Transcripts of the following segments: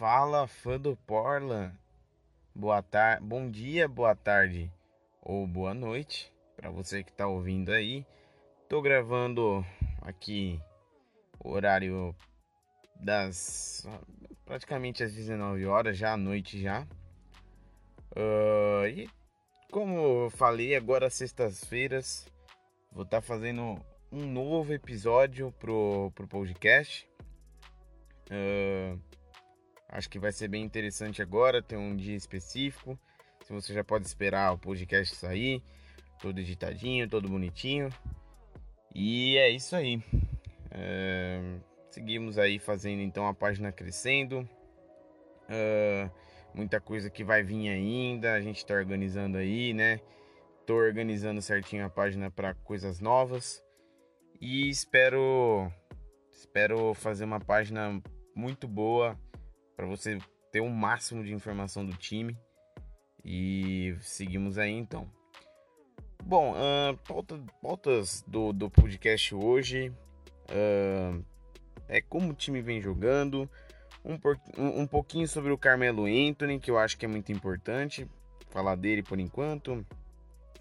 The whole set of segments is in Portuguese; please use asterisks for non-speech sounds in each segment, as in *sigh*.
Fala, fã do Porla. Boa tarde, bom dia, boa tarde ou boa noite para você que está ouvindo aí. Tô gravando aqui horário das praticamente às 19 horas, já à noite já. Uh, e como eu falei, agora sextas-feiras vou estar tá fazendo um novo episódio pro, pro podcast. Uh, Acho que vai ser bem interessante agora, tem um dia específico. Se você já pode esperar o podcast sair, todo editadinho, todo bonitinho. E é isso aí. É... Seguimos aí fazendo então a página crescendo. É... Muita coisa que vai vir ainda. A gente está organizando aí, né? Tô organizando certinho a página para coisas novas. E espero espero fazer uma página muito boa para você ter o um máximo de informação do time. E seguimos aí então. Bom, uh, pauta, pautas do, do podcast hoje uh, é como o time vem jogando, um, um, um pouquinho sobre o Carmelo Anthony, que eu acho que é muito importante falar dele por enquanto.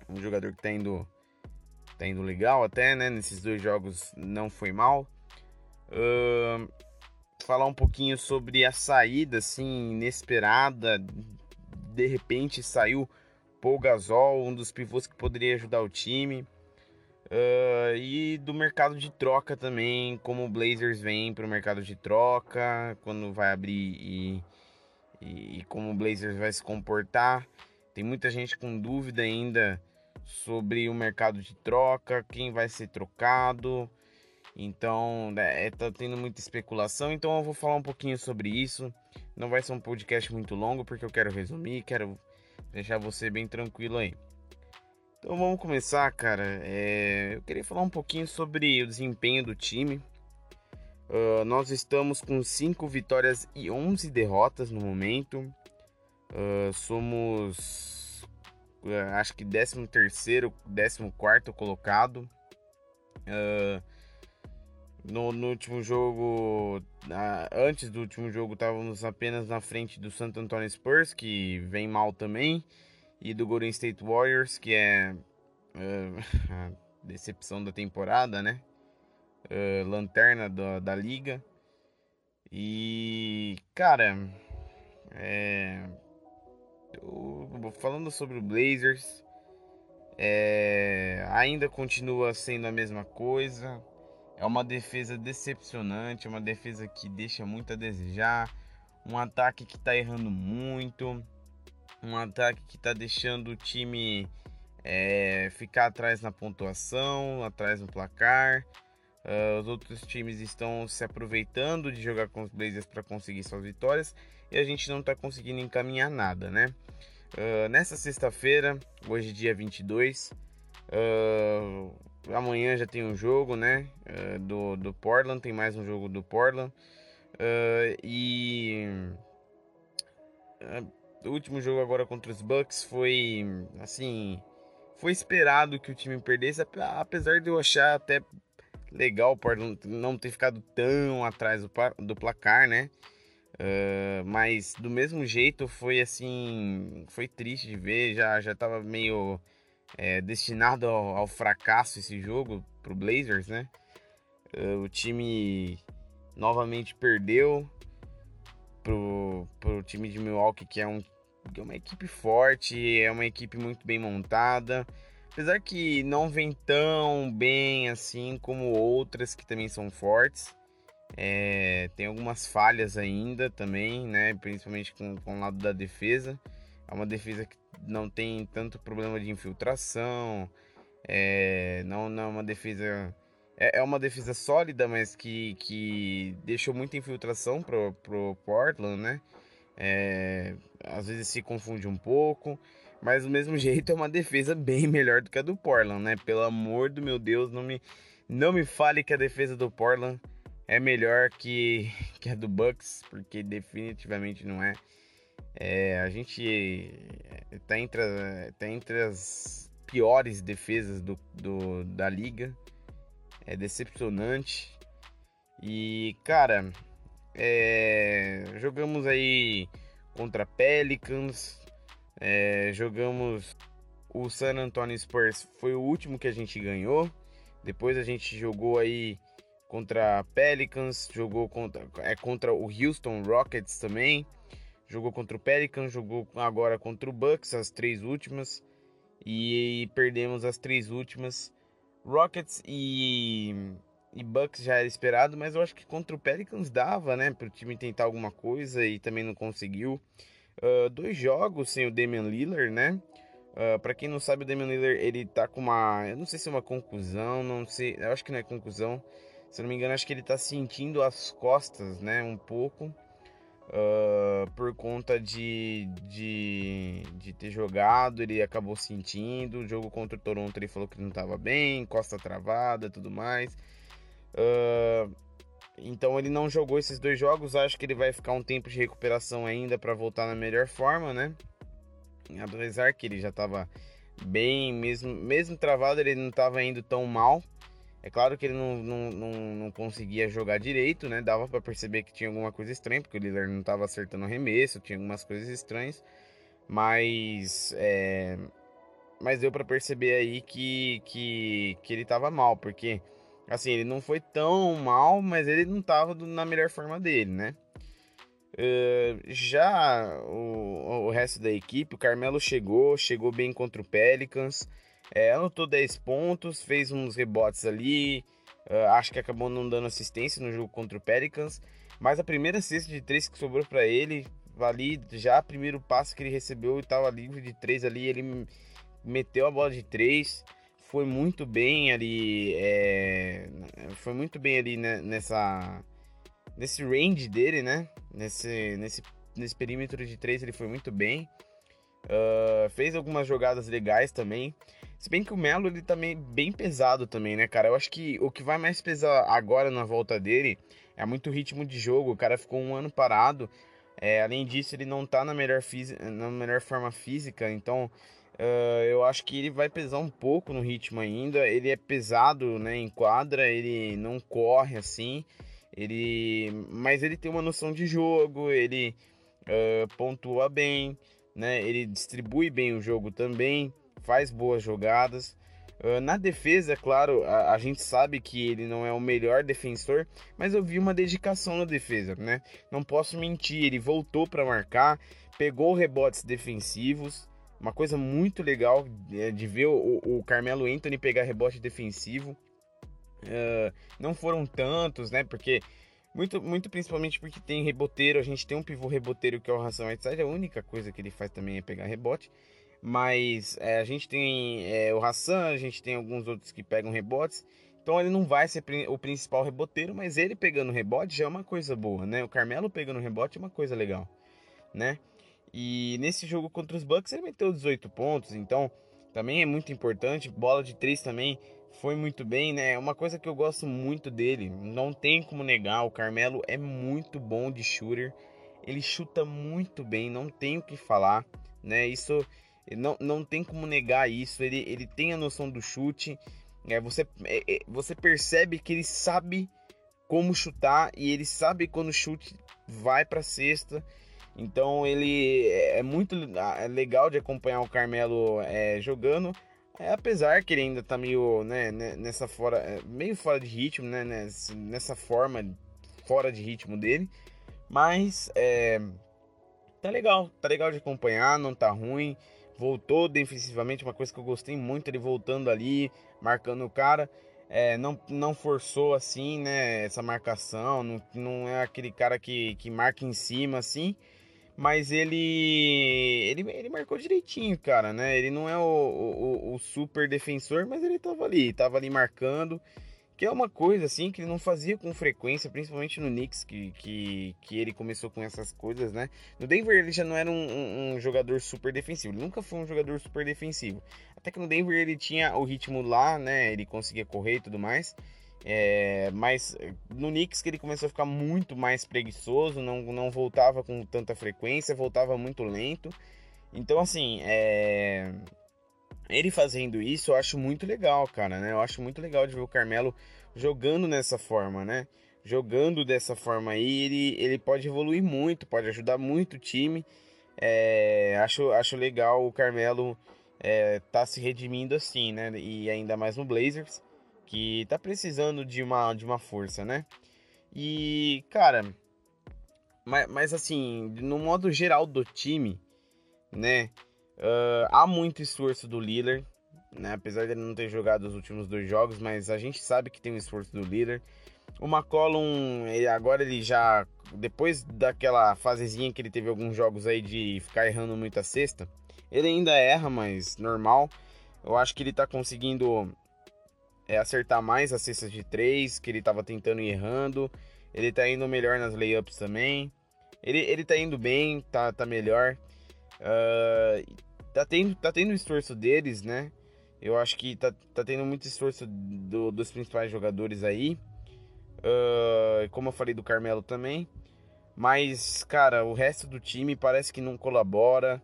Um jogador que tá indo, tá indo legal até, né? Nesses dois jogos não foi mal. Uh, falar um pouquinho sobre a saída assim inesperada. De repente saiu Paul Gasol, um dos pivôs que poderia ajudar o time. Uh, e do mercado de troca também, como o Blazers vem para o mercado de troca, quando vai abrir e, e, e como o Blazers vai se comportar. Tem muita gente com dúvida ainda sobre o mercado de troca, quem vai ser trocado. Então, né, é, tá tendo muita especulação, então eu vou falar um pouquinho sobre isso. Não vai ser um podcast muito longo, porque eu quero resumir, quero deixar você bem tranquilo aí. Então vamos começar, cara. É, eu queria falar um pouquinho sobre o desempenho do time. Uh, nós estamos com 5 vitórias e 11 derrotas no momento. Uh, somos, uh, acho que 13 terceiro, 14 quarto colocado. Uh, no, no último jogo, antes do último jogo, estávamos apenas na frente do Santo Antonio Spurs, que vem mal também, e do Golden State Warriors, que é uh, *laughs* a decepção da temporada, né? Uh, lanterna da, da liga. E, cara, é, eu, falando sobre o Blazers, é, ainda continua sendo a mesma coisa é uma defesa decepcionante, uma defesa que deixa muito a desejar, um ataque que está errando muito, um ataque que está deixando o time é, ficar atrás na pontuação, atrás no placar. Uh, os outros times estão se aproveitando de jogar com os Blazers para conseguir suas vitórias e a gente não está conseguindo encaminhar nada, né? Uh, nessa sexta-feira, hoje dia 22, uh, amanhã já tem um jogo, né? Uh, do, do Portland, tem mais um jogo do Portland. Uh, e uh, o último jogo agora contra os Bucks foi assim. Foi esperado que o time perdesse, apesar de eu achar até legal o Portland não ter ficado tão atrás do, do placar, né? Uh, mas do mesmo jeito foi assim, foi triste de ver, já já tava meio é, destinado ao, ao, fracasso esse jogo pro Blazers, né? Uh, o time novamente perdeu pro, pro time de Milwaukee, que é, um, é uma equipe forte, é uma equipe muito bem montada. Apesar que não vem tão bem assim como outras que também são fortes. É, tem algumas falhas ainda também, né? Principalmente com, com o lado da defesa. É uma defesa que não tem tanto problema de infiltração, é, não, não é uma defesa. É, é uma defesa sólida, mas que, que deixou muita infiltração pro, pro Portland, né? É, às vezes se confunde um pouco, mas do mesmo *laughs* jeito é uma defesa bem melhor do que a do Portland, né? Pelo amor do meu Deus, não me, não me fale que a defesa do Portland é melhor que, *laughs* que a do Bucks, porque definitivamente não é. É, a gente está entre, tá entre as piores defesas do, do, da liga. É decepcionante. E, cara, É, jogamos aí contra Pelicans, é, jogamos o San Antonio Spurs, foi o último que a gente ganhou. Depois a gente jogou aí contra Pelicans, jogou contra, é, contra o Houston Rockets também. Jogou contra o Pelicans, jogou agora contra o Bucks, as três últimas. E, perdemos as três últimas. Rockets e, e Bucks já era esperado, mas eu acho que contra o Pelicans dava, né? Para o time tentar alguma coisa e também não conseguiu. Uh, dois jogos sem o Damian Lillard, né? Uh, para quem não sabe, o Damian Lillard ele tá com uma, eu não sei se é uma conclusão, não sei, eu acho que não é conclusão. Se não me engano, acho que ele tá sentindo as costas, né, um pouco uh, por conta de, de, de ter jogado, ele acabou sentindo. O jogo contra o Toronto ele falou que não estava bem, costa travada tudo mais. Uh, então ele não jogou esses dois jogos. Acho que ele vai ficar um tempo de recuperação ainda para voltar na melhor forma, né? Apesar que ele já estava bem, mesmo, mesmo travado, ele não estava indo tão mal. É claro que ele não, não, não, não conseguia jogar direito, né? Dava para perceber que tinha alguma coisa estranha, porque o Lillard não estava acertando o arremesso, tinha algumas coisas estranhas. Mas, é... mas deu para perceber aí que, que, que ele estava mal, porque assim, ele não foi tão mal, mas ele não estava na melhor forma dele, né? Uh, já o, o resto da equipe, o Carmelo chegou, chegou bem contra o Pelicans. É, anotou 10 pontos, fez uns rebotes ali. Uh, acho que acabou não dando assistência no jogo contra o Pelicans. Mas a primeira cesta de 3 que sobrou para ele, ali já primeiro passo que ele recebeu e estava livre de 3 ali, ele meteu a bola de 3. Foi muito bem ali. É, foi muito bem ali né, nessa. Nesse range dele, né? Nesse, nesse, nesse perímetro de 3 ele foi muito bem. Uh, fez algumas jogadas legais também. Se bem que o Melo ele também tá bem pesado também, né, cara? Eu acho que o que vai mais pesar agora na volta dele é muito ritmo de jogo. O cara ficou um ano parado. É, além disso, ele não tá na melhor, na melhor forma física, então uh, eu acho que ele vai pesar um pouco no ritmo ainda. Ele é pesado, né, em quadra, ele não corre assim, ele, mas ele tem uma noção de jogo, ele uh, pontua bem, né? Ele distribui bem o jogo também, faz boas jogadas. Uh, na defesa, claro, a, a, gente sabe que ele não é o melhor defensor, mas eu vi uma dedicação na defesa, né? Não posso mentir, ele voltou para marcar, pegou rebotes defensivos, uma coisa muito legal é, de ver o, o, Carmelo Anthony pegar rebote defensivo. Uh, não foram tantos, né? Porque muito, muito principalmente porque tem reboteiro, a gente tem um pivô reboteiro que é o Ração Whiteside, a única coisa que ele faz também é pegar rebote. Mas é, a gente tem é, o Hassan, a gente tem alguns outros que pegam rebotes. Então ele não vai ser o principal reboteiro, mas ele pegando rebote já é uma coisa boa, né? O Carmelo pegando rebote é uma coisa legal, né? E nesse jogo contra os Bucks ele meteu 18 pontos, então também é muito importante. Bola de 3 também foi muito bem, né? Uma coisa que eu gosto muito dele, não tem como negar, o Carmelo é muito bom de shooter. Ele chuta muito bem, não tem o que falar, né? Isso não, não tem como negar isso. Ele, ele tem a noção do chute. É, você, é, você percebe que ele sabe como chutar e ele sabe quando o chute vai para cesta. Então ele é, é muito é legal de acompanhar o Carmelo é, jogando. É, apesar que ele ainda tá meio, né, nessa fora, é, meio fora de ritmo, né, nessa forma fora de ritmo dele, mas é, tá legal, tá legal de acompanhar, não tá ruim, voltou defensivamente, uma coisa que eu gostei muito, ele voltando ali, marcando o cara, é, não, não forçou assim, né, essa marcação, não, não é aquele cara que, que marca em cima assim, mas ele, ele ele marcou direitinho, cara, né? Ele não é o, o, o, super defensor, mas ele tava ali, tava ali marcando, que é uma coisa assim que ele não fazia com frequência, principalmente no Knicks, que, que, que ele começou com essas coisas, né? No Denver ele já não era um, um, um jogador super defensivo, ele nunca foi um jogador super defensivo. Até que no Denver ele tinha o ritmo lá, né? Ele conseguia correr e tudo mais. É, mas no Knicks que ele começou a ficar muito mais preguiçoso, não, não voltava com tanta frequência, voltava muito lento. Então, assim, é... ele fazendo isso eu acho muito legal, cara, né? Eu acho muito legal de ver o Carmelo jogando nessa forma, né? jogando dessa forma aí, ele, ele pode evoluir muito, pode ajudar muito o time. É, acho, acho legal o Carmelo é, tá se redimindo assim, né? E ainda mais no Blazers, que tá precisando de uma, de uma força, né? E, cara, mas, mas assim, no modo geral do time, né? Uh, há muito esforço do Lillard, né? Apesar de ele não ter jogado os últimos dois jogos, mas a gente sabe que tem o esforço do Lillard. O McCollum, agora ele já, depois daquela fasezinha que ele teve alguns jogos aí de ficar errando muita cesta, ele ainda erra, mas normal. Eu acho que ele tá conseguindo é, acertar mais as cestas de três, que ele tava tentando e errando. Ele tá indo melhor nas layups também. Ele, ele tá indo bem, tá, tá melhor. Uh, tá, tendo, tá tendo esforço deles, né? Eu acho que tá, tá tendo muito esforço do, dos principais jogadores aí. Uh, como eu falei do Carmelo também. Mas, cara, o resto do time parece que não colabora.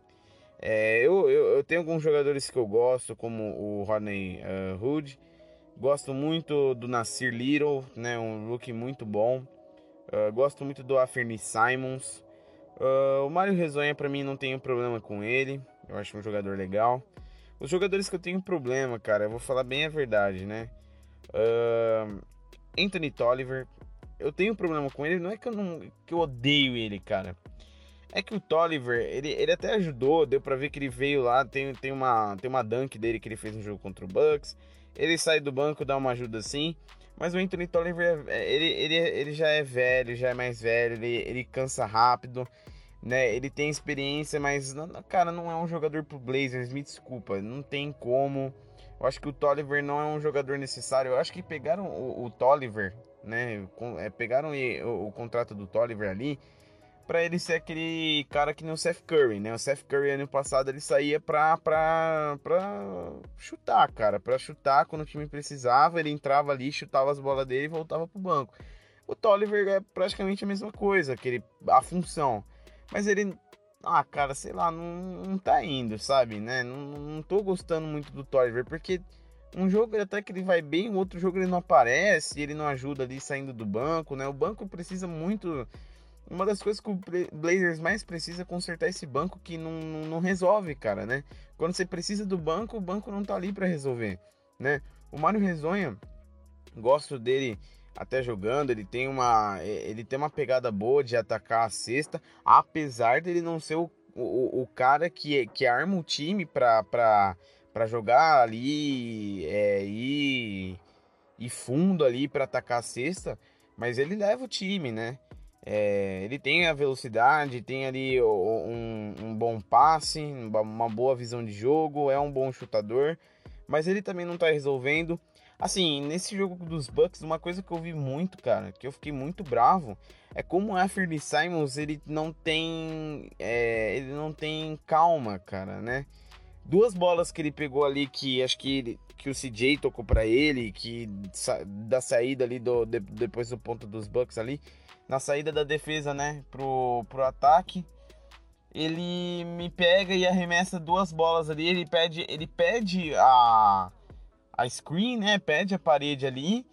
É, eu, eu, eu, tenho alguns jogadores que eu gosto, como o Rodney uh, Hood. Gosto muito do Nasir Little, né, um rookie muito bom. Uh, gosto muito do Aferni Simons. Uh, o Mário Rezonha, para mim, não tenho problema com ele. Eu acho um jogador legal. Os jogadores que eu tenho problema, cara, eu vou falar bem a verdade, né? Uh, Anthony Tolliver, eu tenho problema com ele. Não é que eu, não, que eu odeio ele, cara. É que o Tolliver, ele, ele até ajudou, deu pra ver que ele veio lá, tem, tem, uma, tem uma dunk dele que ele fez no jogo contra o Bucks. Ele sai do banco, dá uma ajuda assim. Mas o Anthony Tolliver, é, ele, ele, ele já é velho, já é mais velho, ele, ele cansa rápido, né? Ele tem experiência, mas, cara, não é um jogador pro Blazers, me desculpa, não tem como. Eu acho que o Tolliver não é um jogador necessário. Eu acho que pegaram o, o Tolliver, né? É, pegaram o, o contrato do Tolliver ali para ele ser aquele cara que nem o Seth Curry, né? O Seth Curry ano passado ele saía pra, pra, pra chutar, cara, pra chutar quando o time precisava, ele entrava ali, chutava as bolas dele e voltava pro banco. O Tolliver é praticamente a mesma coisa, aquele, a função. Mas ele, ah, cara, sei lá, não, não tá indo, sabe, né? Não, não tô gostando muito do Tolliver, porque um jogo até que ele vai bem, o outro jogo ele não aparece, ele não ajuda ali saindo do banco, né? O banco precisa muito uma das coisas que o Blazers mais precisa é consertar esse banco que não, não resolve, cara, né? Quando você precisa do banco, o banco não tá ali para resolver, né? O Mário Rezonha, gosto dele até jogando, ele tem uma ele tem uma pegada boa de atacar a cesta, apesar dele não ser o, o, o cara que, que arma o time pra jogar ali é, e, e fundo ali para atacar a cesta, mas ele leva o time, né? É, ele tem a velocidade, tem ali um, um, bom passe, uma boa visão de jogo, é um bom chutador, mas ele também não tá resolvendo. Assim, nesse jogo dos Bucks, uma coisa que eu vi muito, cara, que eu fiquei muito bravo, é como o Anthony Simons ele não tem, é, ele não tem calma, cara, né? Duas bolas que ele pegou ali que acho que, ele, que o CJ tocou para ele, que da saída ali do depois do ponto dos Bucks ali, na saída da defesa, né, pro, pro ataque. Ele me pega e arremessa duas bolas ali. Ele pede, ele pede a, a screen, né? Pede a parede ali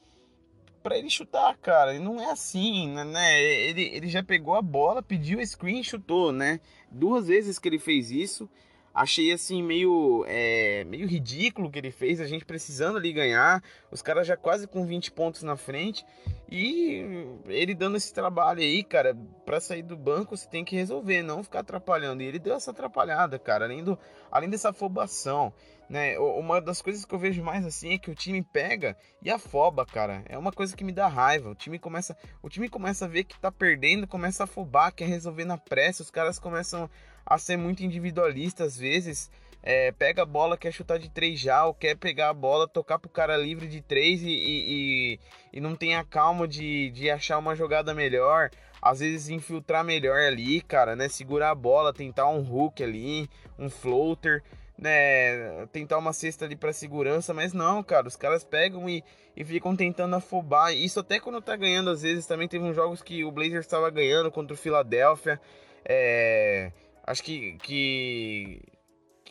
para ele chutar, cara. Não é assim, né? Ele, ele já pegou a bola, pediu a screen e chutou, né? Duas vezes que ele fez isso achei assim meio é, meio ridículo que ele fez, a gente precisando ali ganhar, os caras já quase com 20 pontos na frente e ele dando esse trabalho aí, cara, para sair do banco você tem que resolver, não ficar atrapalhando. E ele deu essa atrapalhada, cara, além do além dessa afobação, né? Uma das coisas que eu vejo mais assim é que o time pega e afoba, cara. É uma coisa que me dá raiva. O time começa, o time começa a ver que tá perdendo, começa a afobar, quer resolver na pressa, os caras começam a ser muito individualista às vezes. É, pega a bola, quer chutar de três já, ou quer pegar a bola, tocar pro cara livre de três e, e, e não tem a calma de, de achar uma jogada melhor. Às vezes infiltrar melhor ali, cara, né? Segurar a bola, tentar um hook ali, um floater, né? Tentar uma cesta ali para segurança, mas não, cara, os caras pegam e, e ficam tentando afobar. Isso até quando tá ganhando, às vezes também teve uns jogos que o Blazers estava ganhando contra o Philadelphia. É, acho que, que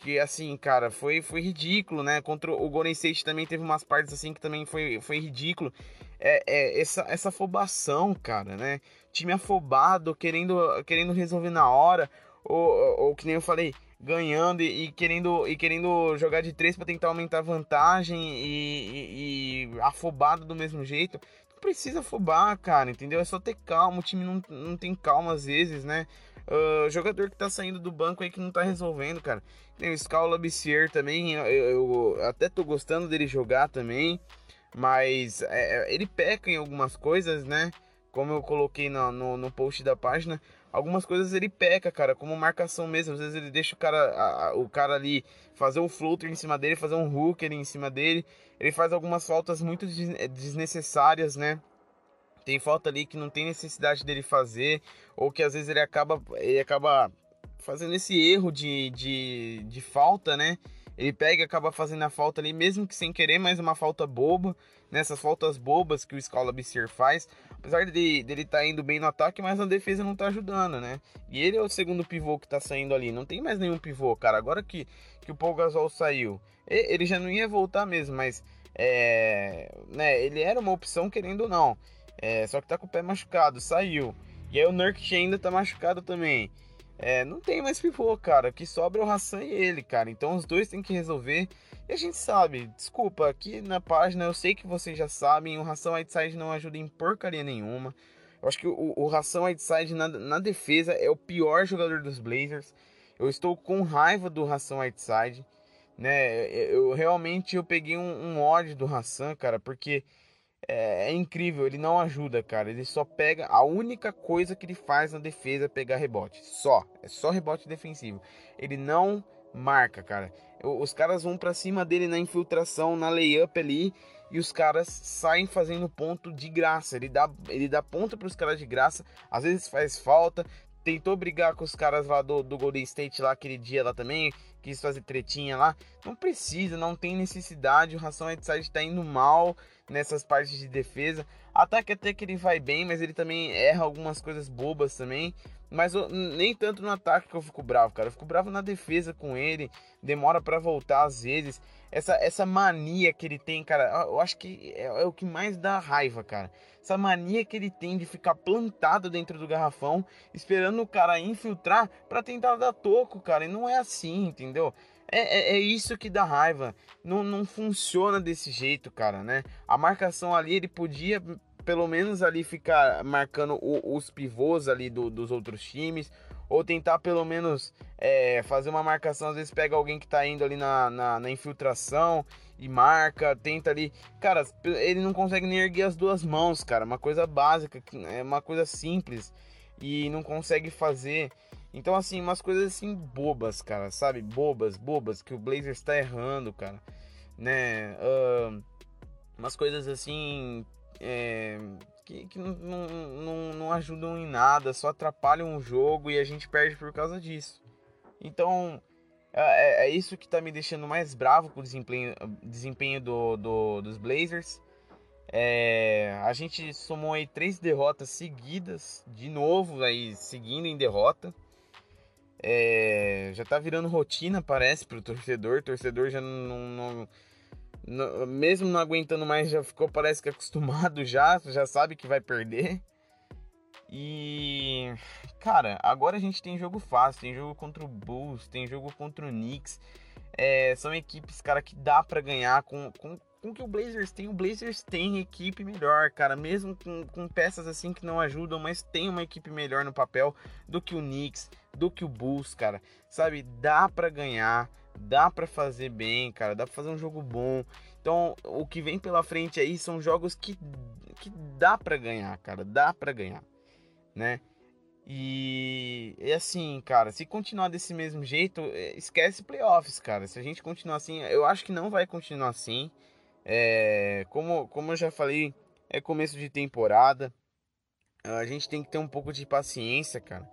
que assim, cara, foi, foi ridículo, né? Contra o Golden State também teve umas partes assim que também foi, foi ridículo. É, é essa, essa afobação, cara, né? Time afobado, querendo, querendo resolver na hora, ou, ou que nem eu falei, ganhando e, e, querendo e querendo jogar de três para tentar aumentar a vantagem e, e, e, afobado do mesmo jeito. Não precisa afobar, cara, entendeu? É só ter calma. O time não, não tem calma às vezes, né? Uh, jogador que tá saindo do banco aí que não tá resolvendo, cara. Tem o Scala Bissier também, eu, eu, até tô gostando dele jogar também, mas é, é, ele peca em algumas coisas, né? Como eu coloquei no, no, no post da página, algumas coisas ele peca, cara, como marcação mesmo. Às vezes ele deixa o cara, a, o cara ali fazer um floater em cima dele, fazer um hooker em cima dele. Ele faz algumas faltas muito desnecessárias, né? Tem falta ali que não tem necessidade dele fazer, ou que às vezes ele acaba, ele acaba fazendo esse erro de, de, de falta, né? Ele pega e acaba fazendo a falta ali, mesmo que sem querer, mas uma falta boba. Nessas faltas bobas que o Scala Bissier faz. Apesar de, dele estar tá indo bem no ataque, mas na defesa não tá ajudando, né? E ele é o segundo pivô que tá saindo ali. Não tem mais nenhum pivô, cara. Agora que, que o Paul Gasol saiu, ele já não ia voltar mesmo, mas é, né, ele era uma opção querendo ou não. É, só que tá com o pé machucado, saiu. E aí o Nurkic ainda tá machucado também. É, não tem mais pivô, cara. O que sobra é o Hassan e ele, cara. Então os dois têm que resolver. E a gente sabe, desculpa, aqui na página eu sei que vocês já sabem, o Hassan Whiteside não ajuda em porcaria nenhuma. Eu acho que o, o Hassan Whiteside na, na defesa é o pior jogador dos Blazers. Eu estou com raiva do Hassan Whiteside, né? Eu realmente eu peguei um, um ódio do Hassan, cara, porque é, é, incrível, ele não ajuda, cara. Ele só pega. A única coisa que ele faz na defesa é pegar rebote. Só. É só rebote defensivo. Ele não marca, cara. Os caras vão para cima dele na infiltração, na layup ali. E os caras saem fazendo ponto de graça. Ele dá, ele dá ponto para os caras de graça. Às vezes faz falta. Tentou brigar com os caras lá do, do Golden State lá aquele dia lá também. Quis fazer tretinha lá. Não precisa, não tem necessidade. O Ração Whiteside tá indo mal nessas partes de defesa. Ataque até que ele vai bem, mas ele também erra algumas coisas bobas também. Mas eu, nem tanto no ataque que eu fico bravo, cara. Eu fico bravo na defesa com ele. Demora para voltar às vezes. Essa, essa mania que ele tem, cara, eu acho que é, é, o que mais dá raiva, cara. Essa mania que ele tem de ficar plantado dentro do garrafão, esperando o cara infiltrar para tentar dar toco, cara. E não é assim, entendeu? É, é, é, isso que dá raiva. Não, não funciona desse jeito, cara, né? A marcação ali, ele podia pelo menos ali ficar marcando o, os pivôs ali do, dos outros times. Ou tentar pelo menos é, fazer uma marcação. Às vezes pega alguém que tá indo ali na, na, na infiltração e marca, tenta ali. Cara, ele não consegue nem erguer as duas mãos, cara. Uma coisa básica, é uma coisa simples. E não consegue fazer. Então, assim, umas coisas assim bobas, cara, sabe? Bobas, bobas, que o Blazers está errando, cara. Né? Uh, umas coisas assim. É, que, que não, não, não ajudam em nada, só atrapalham o jogo e a gente perde por causa disso. Então, é, é, é isso que tá me deixando mais bravo com o desempenho, desempenho do, do, dos Blazers. É, a gente somou aí três derrotas seguidas, de novo aí seguindo em derrota. É, já tá virando rotina, parece, pro torcedor. O torcedor já não, não, não, Mesmo não aguentando mais, já ficou, parece que acostumado *laughs* já, já sabe que vai perder. E. Cara, agora a gente tem jogo fácil, tem jogo contra o Bulls, tem jogo contra o Knicks. É, são equipes, cara, que dá para ganhar com, com, com que o Blazers tem. O Blazers tem equipe melhor, cara, mesmo com, com peças assim que não ajudam, mas tem uma equipe melhor no papel do que o Knicks, do que o Bulls, cara. Sabe, dá para ganhar, dá para fazer bem, cara, dá para fazer um jogo bom. Então, o que vem pela frente aí são jogos que, que dá para ganhar, cara, dá para ganhar, né? E, e assim, cara, se continuar desse mesmo jeito, é, esquece playoffs, cara. Se a gente continuar assim, eu acho que não vai continuar assim. É, como, como eu já falei, é começo de temporada. A gente tem que ter um pouco de paciência, cara,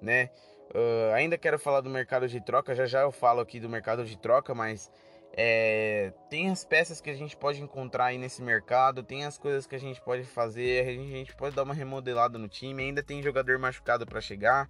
né? Uh, ainda quero falar do mercado de troca, já já eu falo aqui do mercado de troca, mas é, tem as peças que a gente pode encontrar aí nesse mercado, tem as coisas que a gente pode fazer, a gente pode dar uma remodelada no time, ainda tem jogador machucado para chegar,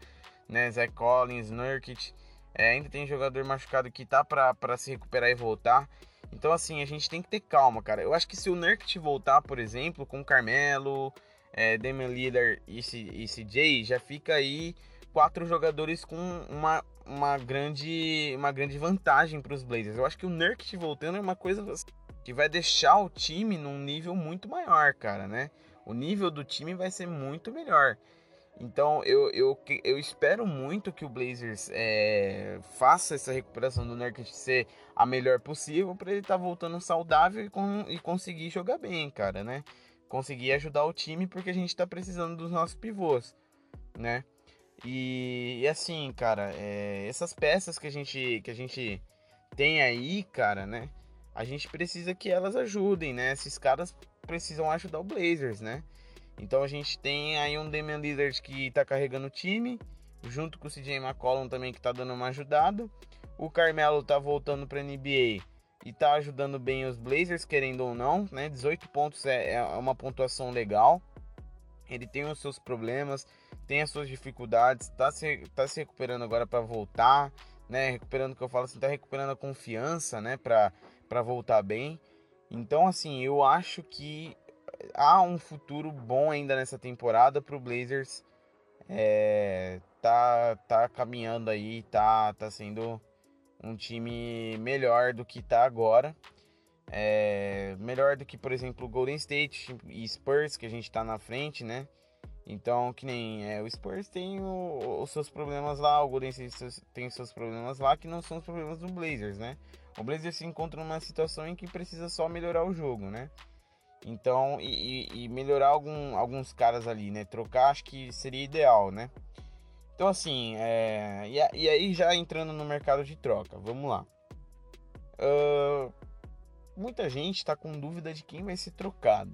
né? Zach Collins, Nurkic, É, ainda tem jogador machucado que tá pra se recuperar e voltar. Então, assim, a gente tem que ter calma, cara. Eu acho que se o Nurkic voltar, por exemplo, com o Carmelo, é, Damian Lillard e, e CJ, já fica aí quatro jogadores com uma, uma, grande, uma grande vantagem para os Blazers. Eu acho que o Nurkic voltando é uma coisa que vai deixar o time num nível muito maior, cara, né? O nível do time vai ser muito melhor. Então eu, eu, eu espero muito que o Blazers é, faça essa recuperação do Nurkic ser a melhor possível para ele estar tá voltando saudável e, com, e conseguir jogar bem, cara, né? Conseguir ajudar o time porque a gente está precisando dos nossos pivôs, né? E, e assim, cara, é, essas peças que a gente que a gente tem aí, cara, né? A gente precisa que elas ajudem, né? Esses caras precisam ajudar o Blazers, né? Então a gente tem aí um Damian Lillard que tá carregando o time, junto com o CJ McCollum também que tá dando uma ajudada. O Carmelo tá voltando para NBA e tá ajudando bem os Blazers, querendo ou não, né? 18 pontos é, é uma pontuação legal. Ele tem os seus problemas, tem as suas dificuldades, tá se, tá se recuperando agora para voltar, né? Recuperando o que eu falo assim, tá recuperando a confiança, né? Para voltar bem. Então, assim, eu acho que há um futuro bom ainda nessa temporada para o Blazers. É, tá, tá caminhando aí, tá, tá sendo um time melhor do que tá agora. É, melhor do que, por exemplo, o Golden State e Spurs, que a gente tá na frente, né? Então, que nem é, o Spurs tem o, os seus problemas lá, o Golden State tem os seus problemas lá, que não são os problemas do Blazers, né? O Blazers se encontra numa situação em que precisa só melhorar o jogo, né? Então, e, e melhorar algum, alguns caras ali, né? Trocar acho que seria ideal, né? Então, assim, é, e, aí já entrando no mercado de troca, vamos lá. Uh, muita gente está com dúvida de quem vai ser trocado.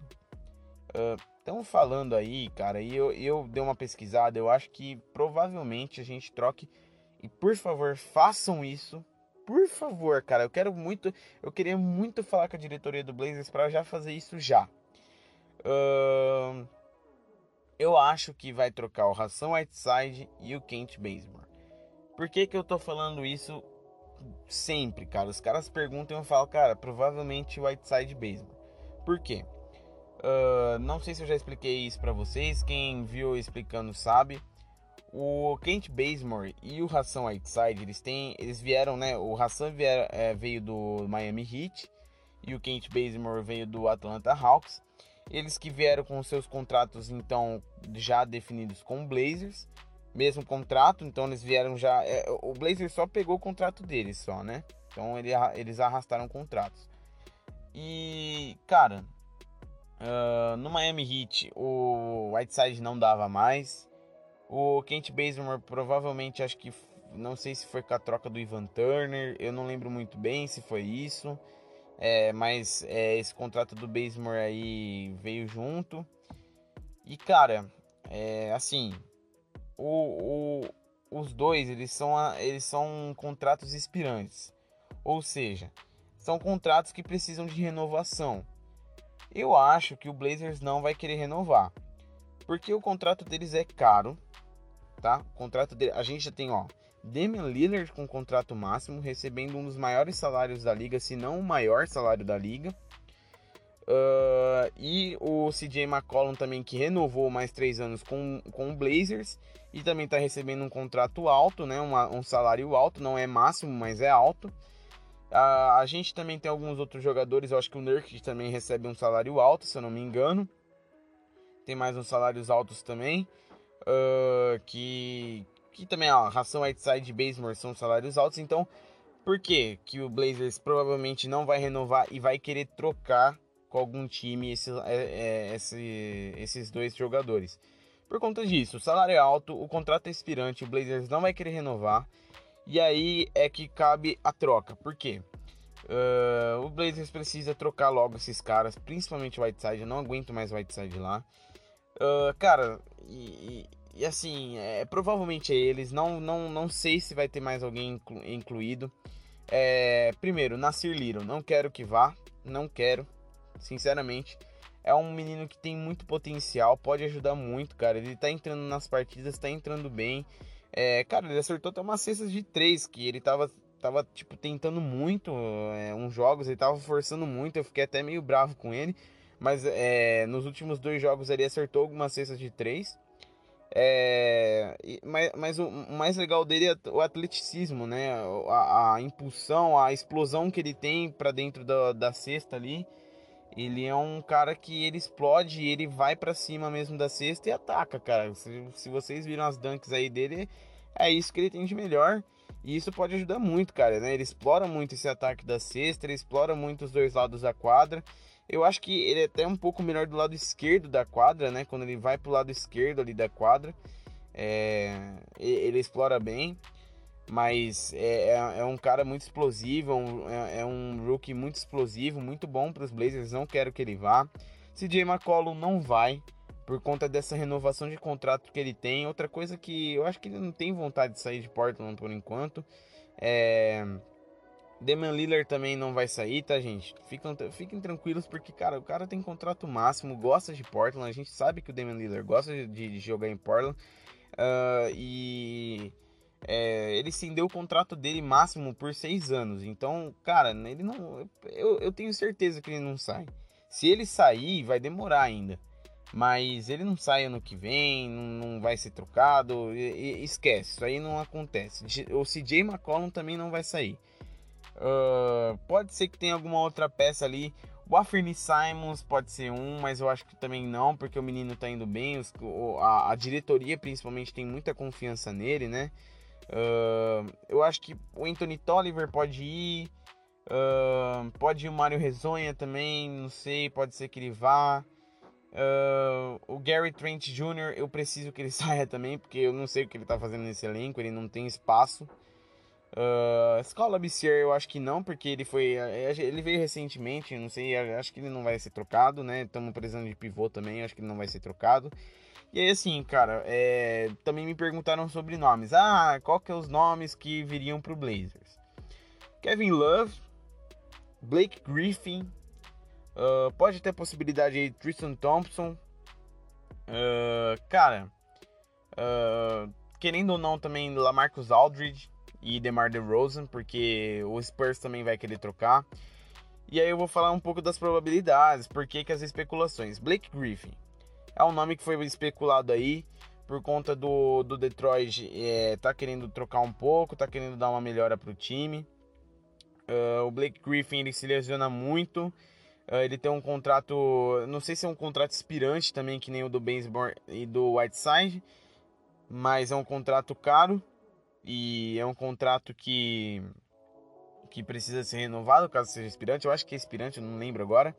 Estão uh, falando aí, cara, e eu, eu dei uma pesquisada, eu acho que provavelmente a gente troque. E por favor, façam isso por favor, cara, eu quero muito, eu queria muito falar com a diretoria do Blazers para já fazer isso já. Uh, eu acho que vai trocar o Ração Whiteside e o Kent Bazemore. Por que que eu tô falando isso sempre, cara? Os caras perguntam e eu falo, cara, provavelmente Whiteside e Bazemore. Por quê? Uh, não sei se eu já expliquei isso para vocês. Quem viu explicando sabe. O Kent Bazemore e o Hassan Whiteside, eles têm, eles vieram, né? O Hassan é, veio do Miami Heat e o Kent Bazemore veio do Atlanta Hawks. Eles que vieram com seus contratos então já definidos com o Blazers, mesmo contrato, então eles vieram já. É, o Blazers só pegou o contrato deles só, né? Então ele, eles arrastaram contratos. E cara, uh, no Miami Heat o Whiteside não dava mais. O Kent Bazemore provavelmente acho que não sei se foi com a troca do Ivan Turner, eu não lembro muito bem se foi isso. É, mas é, esse contrato do Bazemore aí veio junto. E cara, é, assim, o, o, os dois eles são, eles são contratos expirantes. Ou seja, são contratos que precisam de renovação. Eu acho que o Blazers não vai querer renovar. Porque o contrato deles é caro tá? O contrato dele, a gente já tem, ó, Damian Lillard com contrato máximo, recebendo um dos maiores salários da liga, se não o maior salário da liga. Uh, e o CJ McCollum também, que renovou mais três anos com, com o Blazers e também está recebendo um contrato alto, né? Uma, um salário alto, não é máximo, mas é alto. Uh, a gente também tem alguns outros jogadores, eu acho que o Nurkic também recebe um salário alto, se eu não me engano. Tem mais uns salários altos também uh, que, que também a ração Whiteside e Bazemore são salários altos, então por que que o Blazers provavelmente não vai renovar e vai querer trocar com algum time esse, é, é, esse, esses dois jogadores? Por conta disso, o salário é alto, o contrato é expirante, o Blazers não vai querer renovar, e aí é que cabe a troca. Por quê? Uh, o Blazers precisa trocar logo esses caras, principalmente o Whiteside. Eu não aguento mais o Whiteside lá. Uh, cara, e, assim, é, provavelmente é eles. Não, não, não sei se vai ter mais alguém inclu, incluído. É, primeiro, Nasir Little. Não quero que vá. Não quero. Sinceramente. É um menino que tem muito potencial. Pode ajudar muito, cara. Ele tá entrando nas partidas, tá entrando bem. É, cara, ele acertou até umas cestas de três, que ele tava, tava tipo, tentando muito é, uns jogos, ele tava forçando muito, eu fiquei até meio bravo com ele. Mas é, nos últimos dois jogos ele acertou algumas cestas de três. É, mas, mas o mais legal dele é o atleticismo, né? A, a impulsão, a explosão que ele tem para dentro da, da cesta ali. Ele é um cara que ele explode, ele vai para cima mesmo da cesta e ataca, cara. Se, se vocês viram as dunks aí dele, é isso que ele tem de melhor. E isso pode ajudar muito, cara, né? Ele explora muito esse ataque da cesta, ele explora muito os dois lados da quadra. Eu acho que ele é até um pouco melhor do lado esquerdo da quadra, né? Quando ele vai pro lado esquerdo ali da quadra, é... ele explora bem. Mas é, é, é um cara muito explosivo, é, é, um rookie muito explosivo, muito bom para os Blazers. Não quero que ele vá. CJ McCollum não vai por conta dessa renovação de contrato que ele tem. Outra coisa que eu acho que ele não tem vontade de sair de Portland por enquanto. É Damian Lillard também não vai sair, tá, gente? Fiquem, fiquem tranquilos, porque, cara, o cara tem contrato máximo, gosta de Portland. A gente sabe que o Damian Lillard gosta de, de jogar em Portland. Uh, e é, ele estendeu o contrato dele máximo por seis anos. Então, cara, ele não. Eu, eu tenho certeza que ele não sai. Se ele sair, vai demorar ainda. Mas ele não sai ano que vem, não, não vai ser trocado. E, e, esquece, isso aí não acontece. O CJ McCollum também não vai sair. Uh, pode ser que tenha alguma outra peça ali. O Afirni Simons pode ser um, mas eu acho que também não, porque o menino tá indo bem. Os, a, a, diretoria, principalmente, tem muita confiança nele, né? Uh, eu acho que o Anthony Tolliver pode ir. Uh, pode ir o Mário Rezonha também, não sei, pode ser que ele vá. Uh, o Gary Trent Jr., eu preciso que ele *laughs* saia também, porque eu não sei o que ele tá fazendo nesse elenco, ele não tem espaço. Uh, Escola Bissier eu acho que não, porque ele foi. É, ele veio recentemente, não sei, acho que ele não vai ser trocado, né? Estamos precisando de pivô também, acho que ele não vai ser trocado. E aí, assim, cara, é, também me perguntaram sobre nomes. Ah, qual que é os nomes que viriam pro Blazers? Kevin Love, Blake Griffin, uh, pode ter possibilidade aí Tristan Thompson. Uh, cara, querendo ou não também Lamarcus Aldridge e DeMar DeRozan, porque o Spurs também vai querer trocar. E aí eu vou falar um pouco das probabilidades, por que, as especulações. Blake Griffin é um nome que foi especulado aí por conta do, do Detroit é, tá querendo trocar um pouco, tá querendo dar uma melhora pro time. Uh, o Blake Griffin ele se lesiona muito. Uh, ele tem um contrato, não sei se é um contrato inspirante também, que nem o do Bainsborn e do Whiteside, mas é um contrato caro e é um contrato que que precisa ser renovado caso seja aspirante. Eu acho que é aspirante, eu não lembro agora.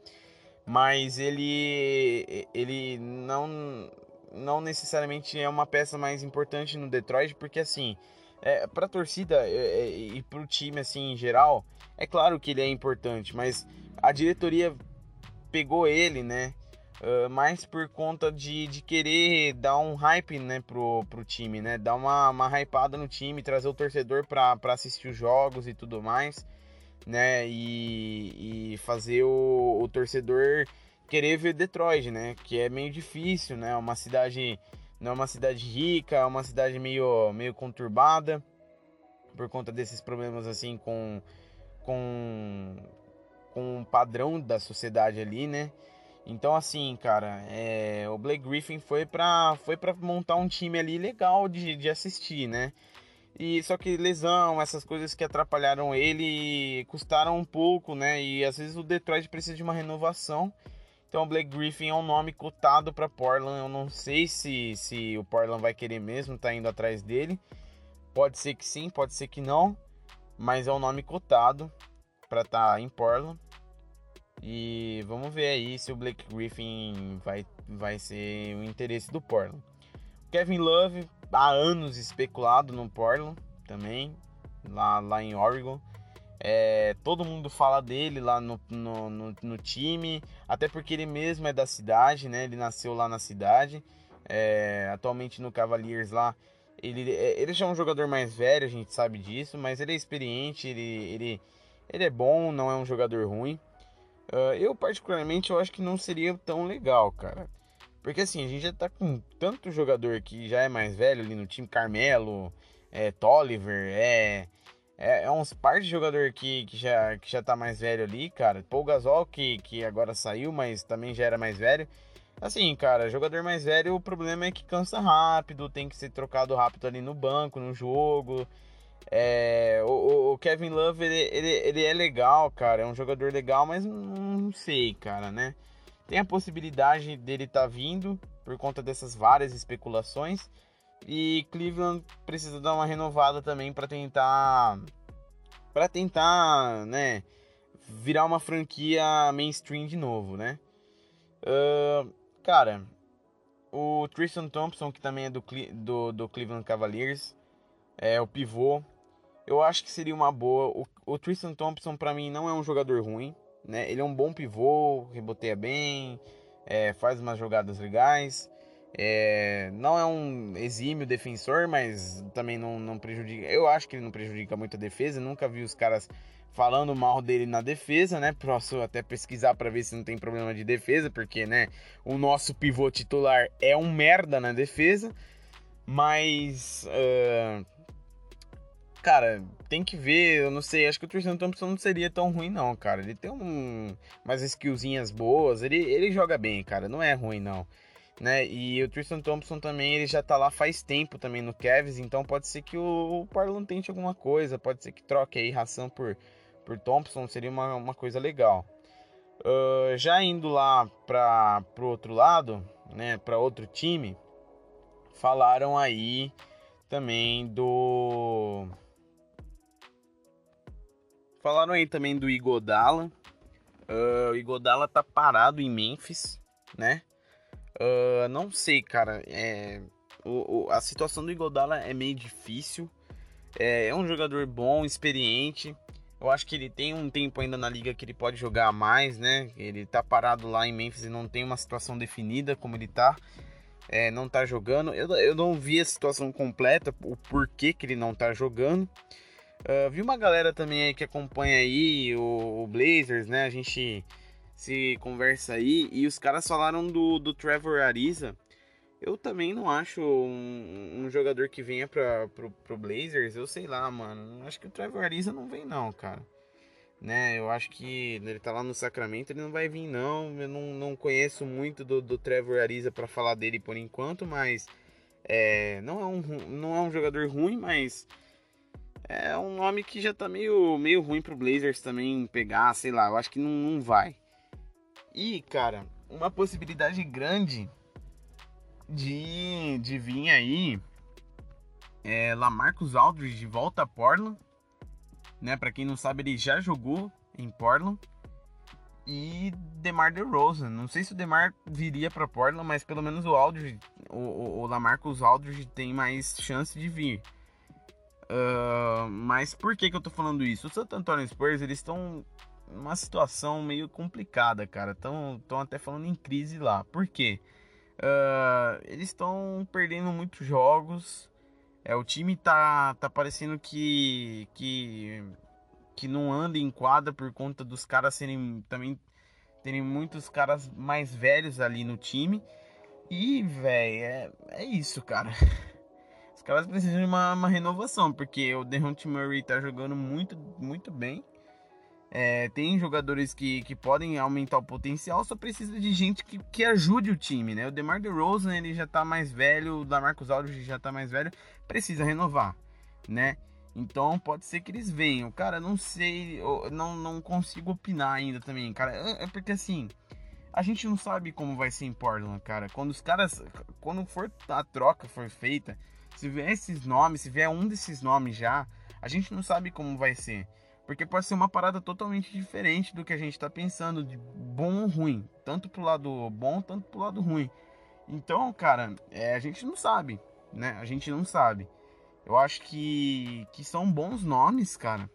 Mas ele ele não não necessariamente é uma peça mais importante no Detroit, porque assim, é, para a torcida é, é, e para o time assim em geral, é claro que ele é importante, mas a diretoria pegou ele, né? Uh, mais por conta de, de querer dar um hype né, pro, pro time, né? Dar uma, uma hypada no time, trazer o torcedor para assistir os jogos e tudo mais, né? E, e fazer o, o torcedor querer ver Detroit, né? Que é meio difícil, né? Uma cidade não é uma cidade rica, é uma cidade meio, meio conturbada por conta desses problemas assim com com com o padrão da sociedade ali, né? Então, assim, cara, é, o Blake Griffin foi pra, foi pra montar um time ali legal de, de assistir, né? E só que lesão, essas coisas que atrapalharam ele custaram um pouco, né? E às vezes o Detroit precisa de uma renovação. Então o Blake Griffin é um nome cotado para Portland. Eu não sei se, se o Portland vai querer mesmo, tá indo atrás dele. Pode ser que sim, pode ser que não, mas é um nome cotado para estar tá em Portland. E vamos ver aí se o Blake Griffin vai, vai ser o interesse do Portland. Kevin Love, há anos especulado no Portland também, lá, lá em Oregon. É, todo mundo fala dele lá no, no, no, no, time, até porque ele mesmo é da cidade, né? Ele nasceu lá na cidade. É, atualmente no Cavaliers lá. Ele, é, ele já é um jogador mais velho, a gente sabe disso, mas ele é experiente, ele, ele, ele é bom, não é um jogador ruim. Uh, eu, particularmente, eu acho que não seria tão legal, cara. Porque assim, a gente já tá com tanto jogador que já é mais velho ali no time, Carmelo, é Tolliver, é, é, é uns par de jogador que, que, já, que já tá mais velho ali, cara. Paul Gasol, que, que agora saiu, mas também já era mais velho. Assim, cara, jogador mais velho, o problema é que cansa rápido, tem que ser trocado rápido ali no banco, no jogo. É, o, o, Kevin Love, ele, ele, ele é legal, cara, é um jogador legal, mas não sei, cara, né? Tem a possibilidade dele estar tá vindo por conta dessas várias especulações. E Cleveland precisa dar uma renovada também para tentar para tentar, né, virar uma franquia mainstream de novo, né? Uh, Cara, o Tristan Thompson, que também é do, do, do Cleveland Cavaliers, é o pivô. Eu acho que seria uma boa. O, o Tristan Thompson, para mim, não é um jogador ruim. Né? Ele é um bom pivô, reboteia bem, é, faz umas jogadas legais. É, não é um exímio defensor, mas também não, não prejudica. Eu acho que ele não prejudica muito a defesa. Nunca vi os caras falando mal dele na defesa, né? Posso até pesquisar para ver se não tem problema de defesa, porque, né, o nosso pivô titular é um merda na defesa, mas. Uh, cara, tem que ver, eu não sei, acho que o Tristan Thompson não seria tão ruim, não, cara. Ele tem um, umas skillzinhas boas, ele, ele joga bem, cara, não é ruim, não. Né? E o Tristan Thompson também, ele já tá lá faz tempo também no Cavs, então pode ser que o, o Parlon tente alguma coisa, pode ser que troque aí ração por por Thompson seria uma, uma coisa legal. Uh, já indo lá para o outro lado, né, para outro time, falaram aí também do. Falaram aí também do Igodala. Uh, o Igodala tá parado em Memphis, né? Uh, não sei, cara. É, o, o, a situação do Igodala é meio difícil. É, é um jogador bom, experiente. Eu acho que ele tem um tempo ainda na liga que ele pode jogar mais, né? Ele tá parado lá em Memphis e não tem uma situação definida como ele tá. É, não tá jogando. Eu, eu não vi a situação completa, o porquê que ele não tá jogando. Uh, vi uma galera também aí que acompanha aí o, o, Blazers, né? A gente se conversa aí e os caras falaram do, do Trevor Ariza eu também não acho um, um jogador que venha para pro, pro, Blazers, eu sei lá, mano. Acho que o Trevor Ariza não vem não, cara. Né, eu acho que ele tá lá no Sacramento, ele não vai vir não. Eu não, não conheço muito do, do Trevor Ariza para falar dele por enquanto, mas é, não, é um, não é um jogador ruim, mas é um nome que já tá meio, meio ruim pro Blazers também pegar, sei lá, eu acho que não, não vai. E, cara, uma possibilidade grande de, de vir aí é, Lamarcus Aldridge de volta a Portland. Né? Para quem não sabe, ele já jogou em Portland. E DeMar DeRozan. Não sei se o DeMar viria para Portland, mas pelo menos o Aldridge, o, o, o Lamarcus Aldridge tem mais chance de vir. Uh, mas por que, que eu tô falando isso? O Santo Antonio Spurs, eles estão numa situação meio complicada, cara. Estão até falando em crise lá. Por quê? Uh, eles estão perdendo muitos jogos. É, o time tá, tá parecendo que, que, que não anda em quadra por conta dos caras serem também terem muitos caras mais velhos ali no time. E, velho, é, é isso, cara. *laughs* Caras precisam de uma, uma renovação, porque o DeJounte Murray tá jogando muito, muito bem. É, tem jogadores que, que podem aumentar o potencial, só precisa de gente que, que ajude o time, né? O DeMar DeRozan, ele já tá mais velho, o Damarcus Aldridge já tá mais velho, precisa renovar, né? Então pode ser que eles venham. Cara, não sei, não, não consigo opinar ainda também, cara. É, é porque assim, a gente não sabe como vai ser em Portland, cara. Quando os caras, quando for a troca for feita, se vier esses nomes, se vier um desses nomes já, a gente não sabe como vai ser. Porque pode ser uma parada totalmente diferente do que a gente está pensando, de bom ou ruim. Tanto pro lado bom, tanto pro lado ruim. Então, cara, é, a gente não sabe, né? A gente não sabe. Eu acho que, que são bons nomes, cara.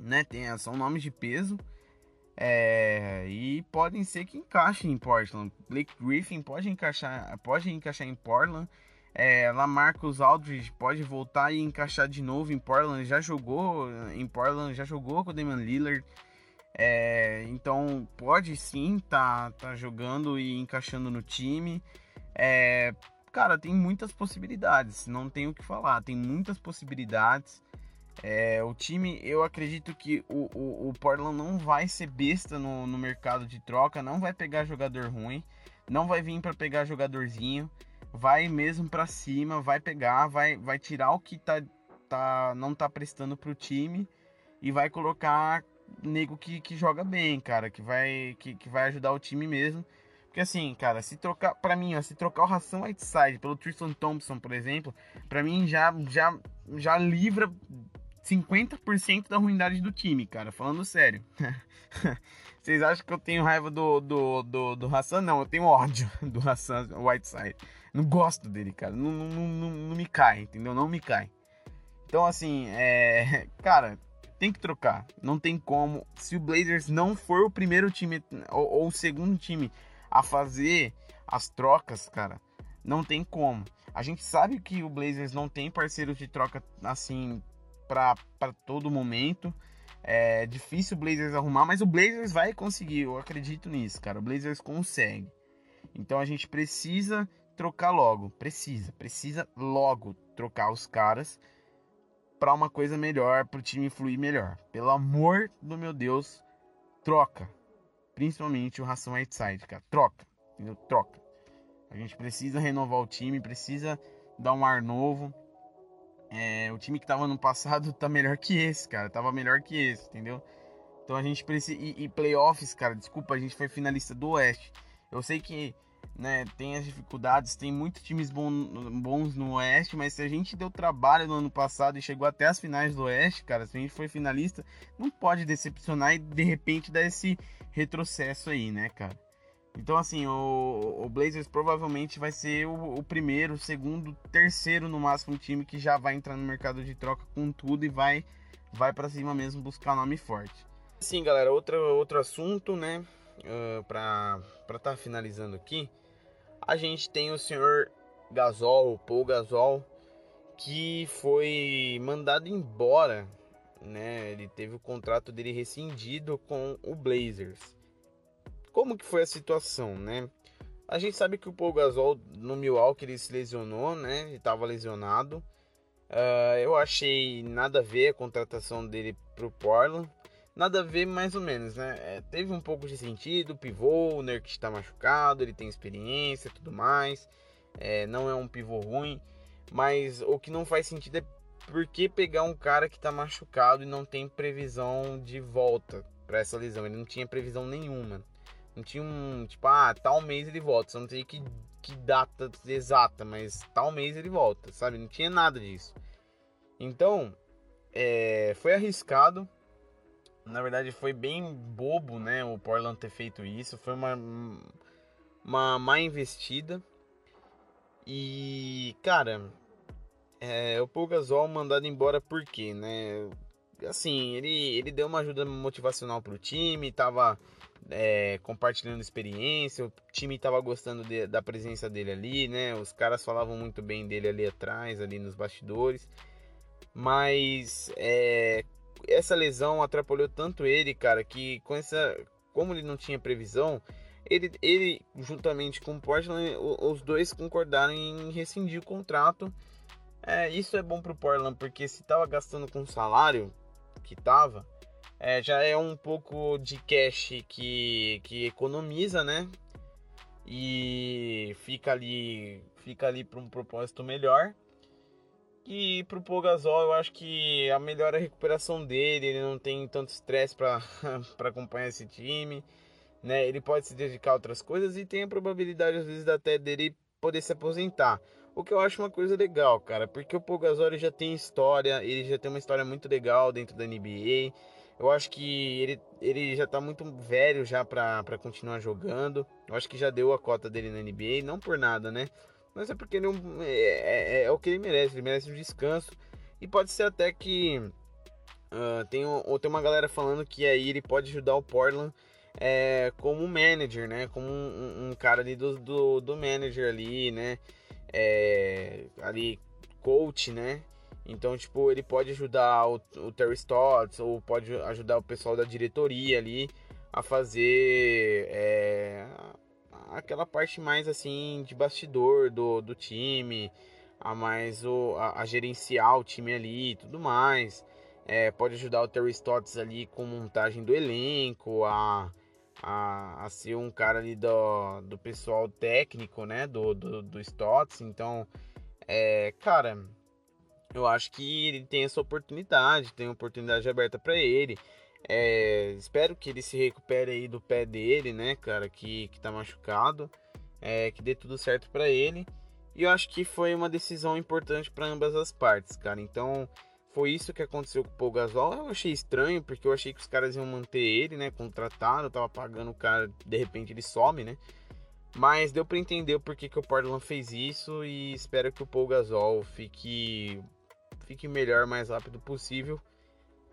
Né? Tem, são nomes de peso. É, e podem ser que encaixem em Portland. Blake Griffin pode encaixar, pode encaixar em Portland. É, Lamarcus Aldridge pode voltar e encaixar de novo em Portland. Já jogou em Portland, já jogou com o Damian Lillard. É, então pode sim tá, tá jogando e encaixando no time. É, cara, tem muitas possibilidades, não tenho o que falar, tem muitas possibilidades. É, o time, eu acredito que o, o, o Portland não vai ser besta no, no mercado de troca, não vai pegar jogador ruim, não vai vir para pegar jogadorzinho, vai mesmo para cima, vai pegar, vai, vai tirar o que tá, tá, não tá prestando pro time e vai colocar nego que, que joga bem, cara, que vai, que, que vai ajudar o time mesmo. Porque assim, cara, se trocar, para mim, ó, se trocar o Ração Whiteside pelo Tristan Thompson, por exemplo, para mim já, já, já livra 50% da ruindade do time, cara, falando sério. *laughs* Vocês acham que eu tenho raiva do, do, do, do Hassan? Não, eu tenho ódio *laughs* do Hassan Whiteside. Não gosto dele, cara. Não, não, não, não me cai, entendeu? Não me cai. Então, assim, é. *laughs* Cara, tem que trocar. Não tem como. Se o Blazers não for o primeiro time ou, ou o segundo time a fazer as trocas, cara, não tem como. A gente sabe que o Blazers não tem parceiro de troca assim para todo momento. É difícil o Blazers arrumar, mas o Blazers vai conseguir, eu acredito nisso, cara. O Blazers consegue. Então a gente precisa trocar logo, precisa, precisa logo trocar os caras para uma coisa melhor, para o time fluir melhor. Pelo amor do meu Deus, troca. Principalmente o Ração Whiteside, cara. Troca. Troca. A gente precisa renovar o time, precisa dar um ar novo. É, o time que tava no passado tá melhor que esse, cara. Tava melhor que esse, entendeu? Então a gente precisa. E, e playoffs, cara, desculpa, a gente foi finalista do Oeste. Eu sei que né, tem as dificuldades, tem muitos times bons no Oeste, mas se a gente deu trabalho no ano passado e chegou até as finais do Oeste, cara, se a gente foi finalista, não pode decepcionar e de repente dar esse retrocesso aí, né, cara? Então, assim, o, o Blazers provavelmente vai ser o, o, primeiro, segundo, terceiro no máximo time que já vai entrar no mercado de troca com tudo e vai, vai para cima mesmo buscar nome forte. Sim, galera, outro, outro assunto, né? Uh, para estar tá finalizando aqui, a gente tem o senhor Gasol, o Paul Gasol, que foi mandado embora, né? Ele teve o contrato dele rescindido com o Blazers. Como que foi a situação, né? A gente sabe que o Paul Gasol no Milwaukee ele se lesionou, né? Ele estava lesionado. Uh, eu achei nada a ver a contratação dele pro Portland nada a ver mais ou menos, né? É, teve um pouco de sentido, pivô, o Nurkic está machucado, ele tem experiência tudo mais, é, não é um pivô ruim, mas o que não faz sentido é por que pegar um cara que está machucado e não tem previsão de volta para essa lesão, ele não tinha previsão nenhuma, não tinha um, tipo, ah, tal mês ele volta, você não tem que, que data exata, mas tal mês ele volta, sabe? Não tinha nada disso. Então, é, foi arriscado, na verdade, foi bem bobo, né? O Portland ter feito isso. Foi uma, uma má investida. E, cara, é, o Paul mandado embora por quê, né? Assim, ele, ele deu uma ajuda motivacional pro time, tava é, compartilhando experiência, o time tava gostando de, da presença dele ali, né? Os caras falavam muito bem dele ali atrás, ali nos bastidores. Mas é, essa lesão atrapalhou tanto ele, cara, que com essa, como ele não tinha previsão, ele, ele juntamente com o Portland, os dois concordaram em rescindir o contrato. É, isso é bom pro Portland, porque se tava gastando com o salário que tava, é, já é um pouco de cash que, que economiza, né? E fica ali, fica ali para um propósito melhor. E pro Pogazol, eu acho que a melhor a recuperação dele, ele não tem tanto estresse para *laughs* acompanhar esse time, né? Ele pode se dedicar a outras coisas e tem a probabilidade às vezes até dele poder se aposentar. O que eu acho uma coisa legal, cara, porque o Pogazol já tem história, ele já tem uma história muito legal dentro da NBA. Eu acho que ele, ele já tá muito velho já para continuar jogando. Eu acho que já deu a cota dele na NBA, não por nada, né? mas é porque ele é, é, é, é, o que ele merece, ele merece um descanso. E pode ser até que uh, tem, ou tem uma galera falando que aí ele pode ajudar o Portland é, como manager, né? Como um, um cara ali do, do, do, manager ali, né? É, ali, coach, né? Então, tipo, ele pode ajudar o, o Terry Stotts ou pode ajudar o pessoal da diretoria ali a fazer é, aquela parte mais assim de bastidor do, do time, a mais o, a, a gerenciar o time ali e tudo mais. É, pode ajudar o Terry Stotts ali com montagem do elenco, a, a, a ser um cara ali do, do pessoal técnico, né, do, do, do Stotts. Então, é, cara, eu acho que ele tem essa oportunidade, tem oportunidade aberta para ele. É, espero que ele se recupere aí do pé dele, né, cara, que, que tá machucado. É, que dê tudo certo para ele. E eu acho que foi uma decisão importante para ambas as partes, cara. Então, foi isso que aconteceu com o Paul Gasol. Eu achei estranho, porque eu achei que os caras iam manter ele, né? Contratado, tava pagando o cara, de repente ele some, né? Mas deu para entender o porquê que o Portland fez isso e espero que o Paul Gasol fique, fique melhor, mais rápido possível.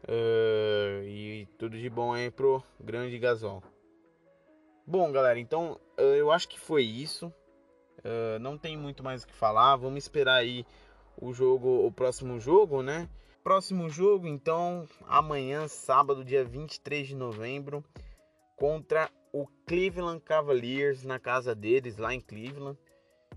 Uh, e tudo de bom aí pro grande Gasol. Bom, galera, então uh, eu acho que foi isso. Uh, não tem muito mais o que falar. Vamos esperar aí o jogo, o próximo jogo, né? Próximo jogo, então, amanhã, sábado, dia 23 de novembro, contra o Cleveland Cavaliers na casa deles, lá em Cleveland.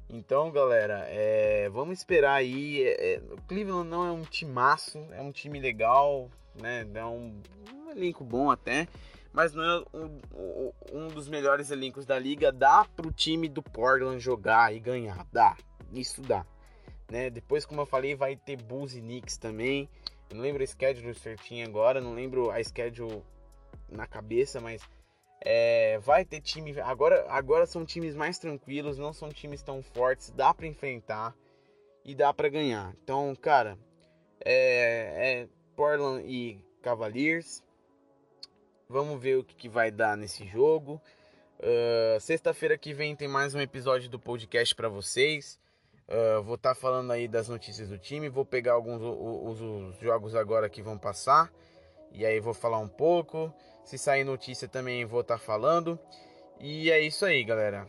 Então, galera, é, vamos esperar aí. É, é, o Cleveland não é um timaço, é um time legal, né? É um, um elenco bom até mas não é um, um, dos melhores elencos da liga. Dá pro time do Portland jogar e ganhar, dá, isso dá. Né? Depois, como eu falei, vai ter Bulls e Knicks também. Eu não lembro a schedule certinho agora, não lembro a schedule na cabeça, mas é, vai ter time. Agora, agora são times mais tranquilos, não são times tão fortes, dá para enfrentar e dá para ganhar. Então, cara, é, é Portland e Cavaliers. Vamos ver o que, que vai dar nesse jogo. Uh, Sexta-feira que vem tem mais um episódio do podcast para vocês. Uh, vou estar tá falando aí das notícias do time. Vou pegar alguns os, os, jogos agora que vão passar. E aí vou falar um pouco. Se sair notícia também vou estar tá falando. E é isso aí, galera.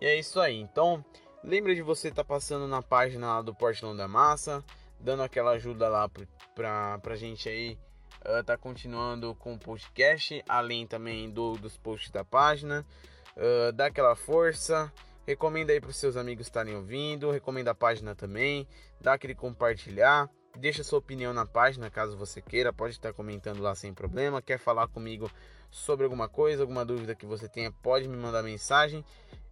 E é isso aí. Então, lembra de você estar tá passando na página lá do Portland da Massa. Dando aquela ajuda lá pra, pra gente aí uh, tá continuando com o podcast, além também do, dos posts da página. Uh, dá aquela força, recomenda aí para os seus amigos estarem ouvindo, recomenda a página também, dá aquele compartilhar, deixa sua opinião na página caso você queira, pode estar comentando lá sem problema. Quer falar comigo sobre alguma coisa, alguma dúvida que você tenha, pode me mandar mensagem.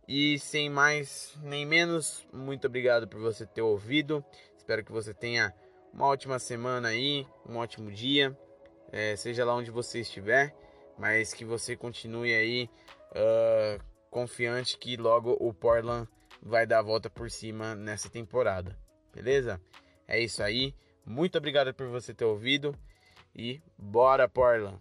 E sem mais nem menos, muito obrigado por você ter ouvido. Espero que você tenha uma ótima semana aí, um ótimo dia é, seja lá onde você estiver, mas que você continue aí uh, confiante que logo o Portland vai dar a volta por cima nessa temporada, beleza? É isso aí, muito obrigado por você ter ouvido e bora Portland!